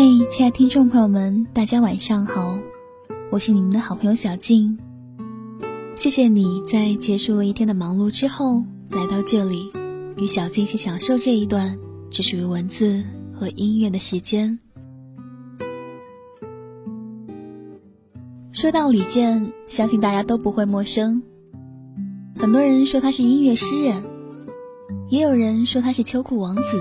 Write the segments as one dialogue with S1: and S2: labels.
S1: 嘿，亲爱听众朋友们，大家晚上好，我是你们的好朋友小静。谢谢你在结束了一天的忙碌之后，来到这里，与小静一起享受这一段只属于文字和音乐的时间。说到李健，相信大家都不会陌生。很多人说他是音乐诗人，也有人说他是秋裤王子。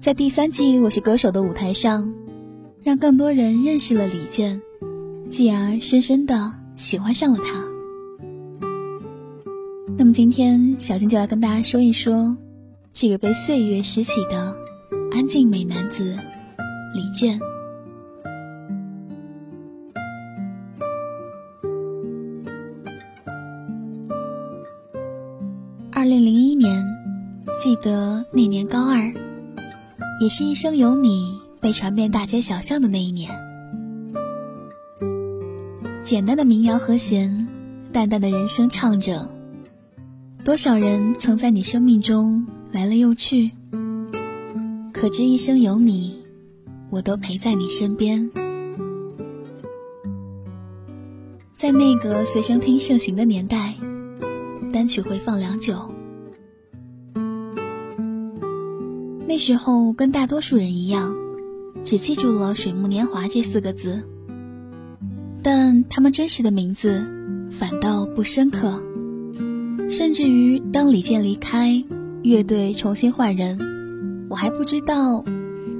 S1: 在第三季《我是歌手》的舞台上，让更多人认识了李健，继而深深的喜欢上了他。那么今天，小静就来跟大家说一说这个被岁月拾起的安静美男子李健。二零零一年，记得那年高二。也是一生有你被传遍大街小巷的那一年。简单的民谣和弦，淡淡的人声唱着。多少人曾在你生命中来了又去，可知一生有你，我都陪在你身边。在那个随身听盛行的年代，单曲回放良久。时候跟大多数人一样，只记住了“水木年华”这四个字，但他们真实的名字反倒不深刻。甚至于当李健离开，乐队重新换人，我还不知道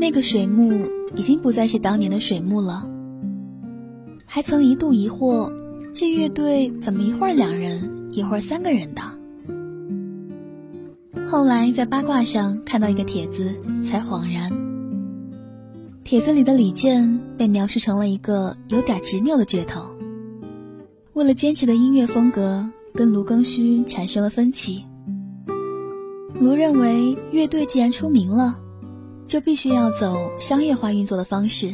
S1: 那个水木已经不再是当年的水木了。还曾一度疑惑，这乐队怎么一会儿两人，一会儿三个人的？后来在八卦上看到一个帖子，才恍然。帖子里的李健被描述成了一个有点执拗的倔头。为了坚持的音乐风格，跟卢庚戌产生了分歧。卢认为，乐队既然出名了，就必须要走商业化运作的方式，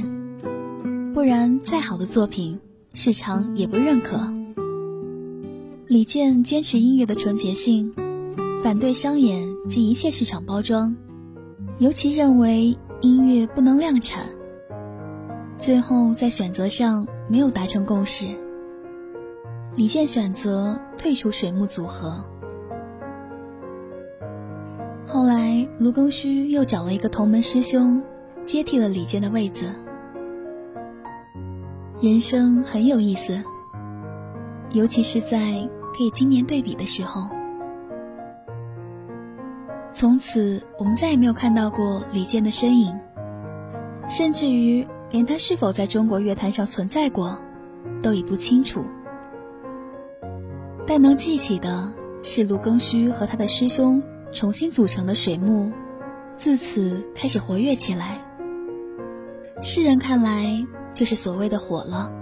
S1: 不然再好的作品，市场也不认可。李健坚持音乐的纯洁性。反对商演及一切市场包装，尤其认为音乐不能量产。最后在选择上没有达成共识，李健选择退出水木组合。后来卢庚戌又找了一个同门师兄，接替了李健的位子。人生很有意思，尤其是在可以今年对比的时候。从此，我们再也没有看到过李健的身影，甚至于连他是否在中国乐坛上存在过，都已不清楚。但能记起的是卢庚戌和他的师兄重新组成的水木，自此开始活跃起来。世人看来，就是所谓的火了。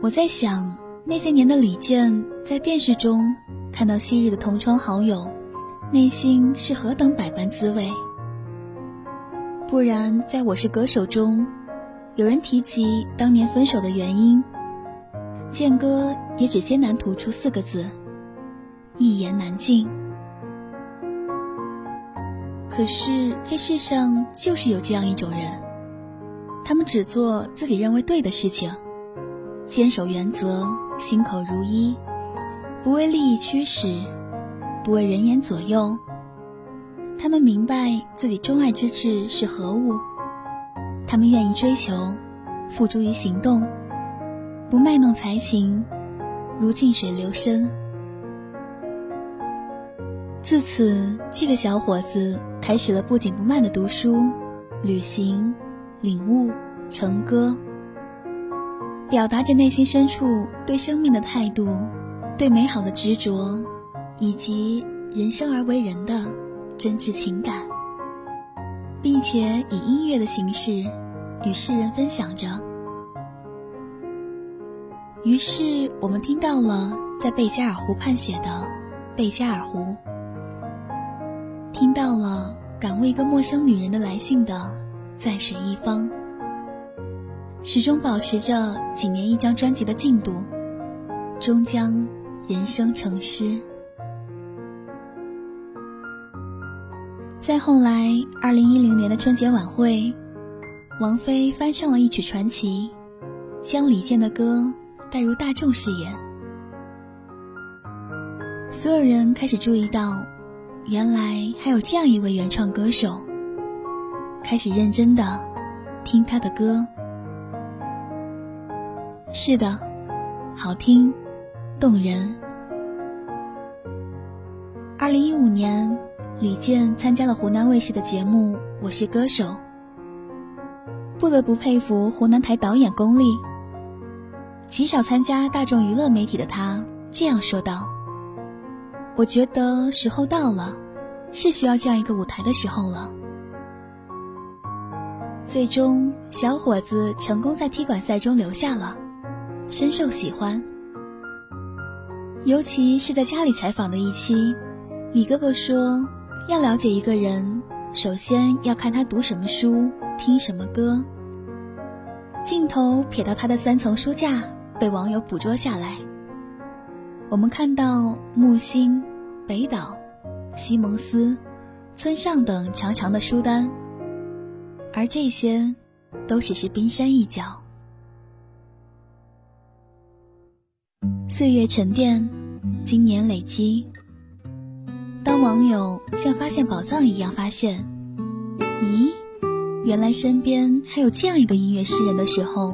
S1: 我在想，那些年的李健在电视中。看到昔日的同窗好友，内心是何等百般滋味。不然，在我是歌手中，有人提及当年分手的原因，健哥也只艰难吐出四个字：一言难尽。可是这世上就是有这样一种人，他们只做自己认为对的事情，坚守原则，心口如一。不为利益驱使，不为人言左右。他们明白自己钟爱之志是何物，他们愿意追求，付诸于行动，不卖弄才情，如静水流深。自此，这个小伙子开始了不紧不慢的读书、旅行、领悟、成歌，表达着内心深处对生命的态度。对美好的执着，以及人生而为人的真挚情感，并且以音乐的形式与世人分享着。于是，我们听到了在贝加尔湖畔写的《贝加尔湖》，听到了敢为一个陌生女人的来信的《在水一方》，始终保持着几年一张专辑的进度，终将。人生成诗，再后来，二零一零年的春节晚会，王菲翻唱了一曲传奇，将李健的歌带入大众视野。所有人开始注意到，原来还有这样一位原创歌手，开始认真的听他的歌。是的，好听，动人。二零一五年，李健参加了湖南卫视的节目《我是歌手》，不得不佩服湖南台导演功力。极少参加大众娱乐媒体的他这样说道。我觉得时候到了，是需要这样一个舞台的时候了。最终，小伙子成功在踢馆赛中留下了，深受喜欢。尤其是在家里采访的一期，李哥哥说，要了解一个人，首先要看他读什么书，听什么歌。镜头瞥到他的三层书架，被网友捕捉下来。我们看到木心、北岛、西蒙斯、村上等长长的书单，而这些都只是冰山一角。岁月沉淀，经年累积。当网友像发现宝藏一样发现，咦，原来身边还有这样一个音乐诗人的时候，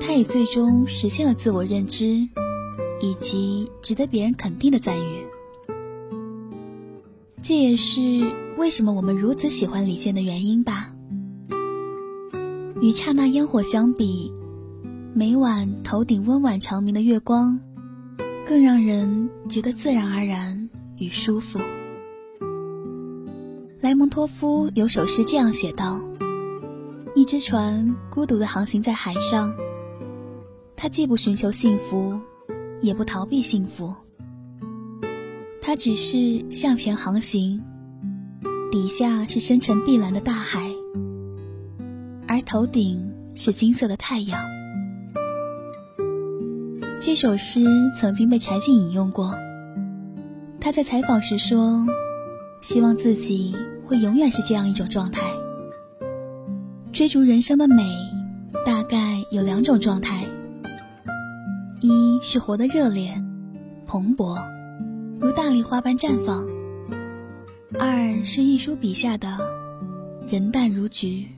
S1: 他也最终实现了自我认知。以及值得别人肯定的赞誉，这也是为什么我们如此喜欢李健的原因吧。与刹那烟火相比，每晚头顶温婉长明的月光，更让人觉得自然而然与舒服。莱蒙托夫有首诗这样写道：“一只船孤独地航行在海上，它既不寻求幸福。”也不逃避幸福，他只是向前航行，底下是深沉碧蓝的大海，而头顶是金色的太阳。这首诗曾经被柴静引用过，他在采访时说，希望自己会永远是这样一种状态。追逐人生的美，大概有两种状态。一是活得热烈、蓬勃，如大丽花般绽放；二是一书笔下的人淡如菊。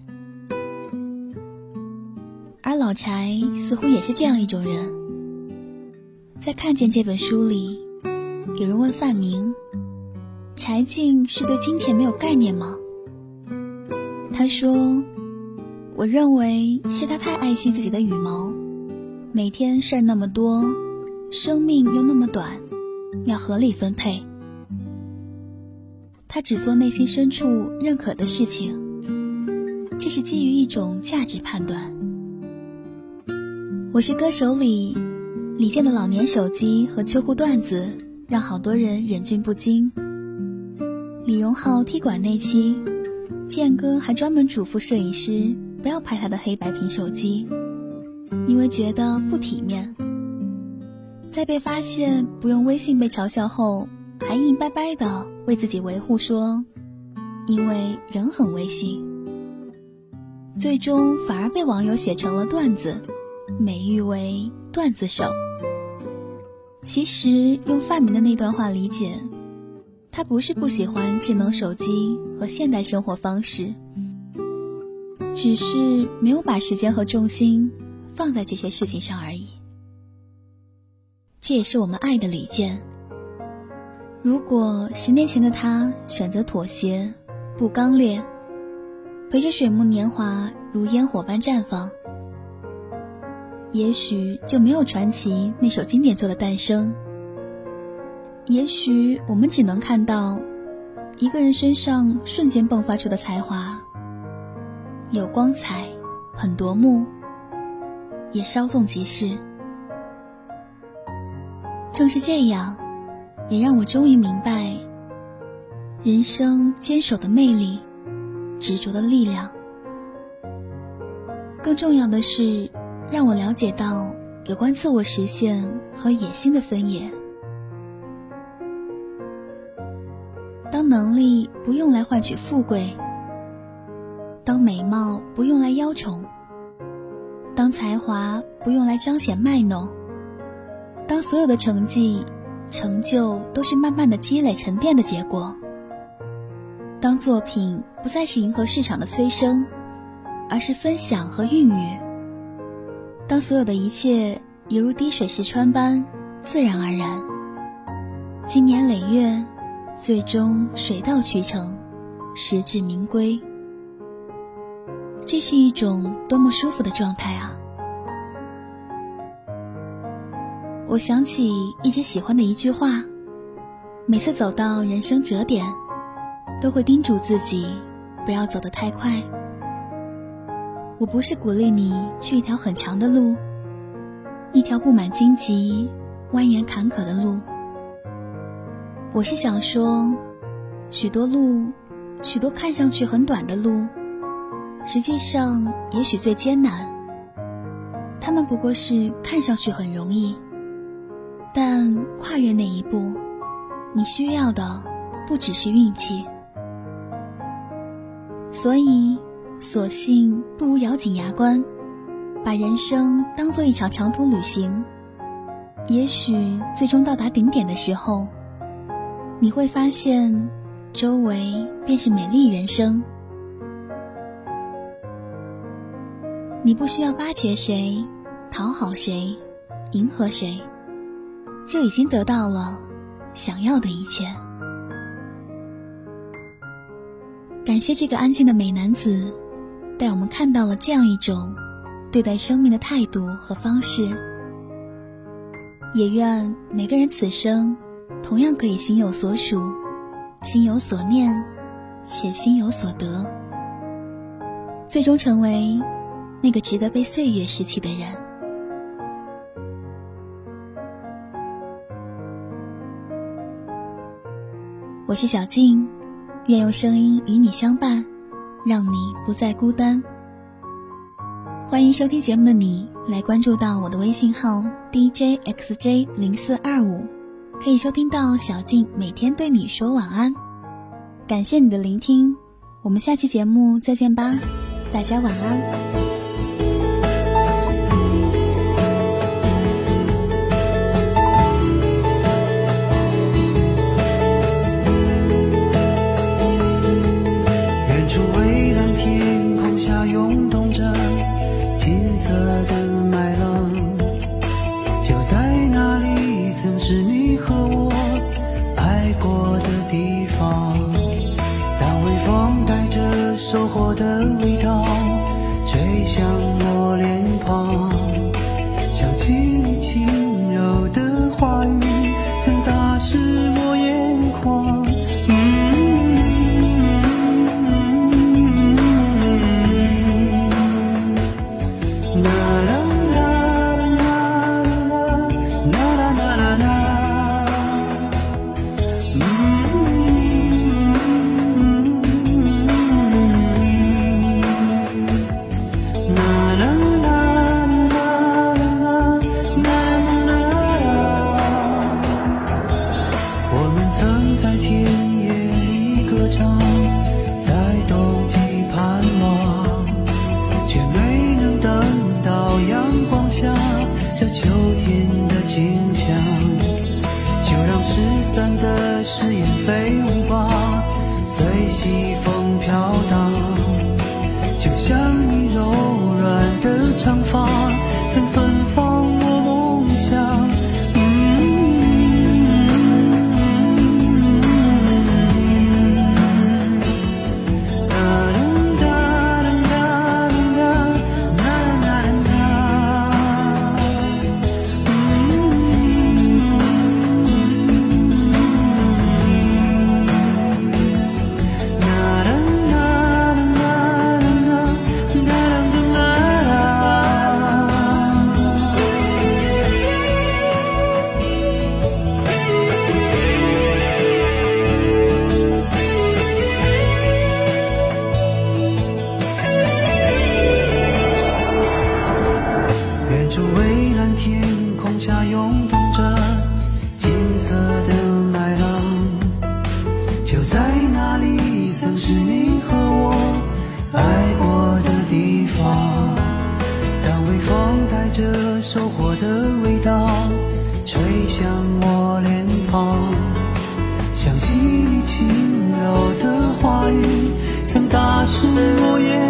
S1: 而老柴似乎也是这样一种人。在看见这本书里，有人问范明：“柴静是对金钱没有概念吗？”他说：“我认为是他太爱惜自己的羽毛。”每天事儿那么多，生命又那么短，要合理分配。他只做内心深处认可的事情，这是基于一种价值判断。我是歌手里，李健的老年手机和秋裤段子让好多人忍俊不禁。李荣浩踢馆那期，健哥还专门嘱咐摄影师不要拍他的黑白屏手机。因为觉得不体面，在被发现不用微信被嘲笑后，还硬掰掰的为自己维护说，因为人很微信，最终反而被网友写成了段子，美誉为段子手。其实用范明的那段话理解，他不是不喜欢智能手机和现代生活方式，只是没有把时间和重心。放在这些事情上而已。这也是我们爱的李健。如果十年前的他选择妥协，不刚烈，陪着水木年华如烟火般绽放，也许就没有传奇那首经典作的诞生。也许我们只能看到一个人身上瞬间迸发出的才华，有光彩，很夺目。也稍纵即逝。正是这样，也让我终于明白人生坚守的魅力、执着的力量。更重要的是，让我了解到有关自我实现和野心的分野。当能力不用来换取富贵，当美貌不用来邀宠，当才华不用来彰显卖弄，当所有的成绩、成就都是慢慢的积累沉淀的结果，当作品不再是迎合市场的催生，而是分享和孕育，当所有的一切犹如滴水石穿般自然而然，经年累月。最终水到渠成，实至名归。这是一种多么舒服的状态啊！我想起一直喜欢的一句话，每次走到人生折点，都会叮嘱自己不要走得太快。我不是鼓励你去一条很长的路，一条布满荆棘、蜿蜒坎坷的路。我是想说，许多路，许多看上去很短的路，实际上也许最艰难。他们不过是看上去很容易，但跨越那一步，你需要的不只是运气。所以，索性不如咬紧牙关，把人生当做一场长途旅行。也许最终到达顶点的时候。你会发现，周围便是美丽人生。你不需要巴结谁，讨好谁，迎合谁，就已经得到了想要的一切。感谢这个安静的美男子，带我们看到了这样一种对待生命的态度和方式。也愿每个人此生。同样可以心有所属，心有所念，且心有所得，最终成为那个值得被岁月拾起的人。我是小静，愿用声音与你相伴，让你不再孤单。欢迎收听节目的你来关注到我的微信号 DJXJ 零四二五。可以收听到小静每天对你说晚安，感谢你的聆听，我们下期节目再见吧，大家晚安。
S2: the wind. 随西风飘荡。曾打湿我眼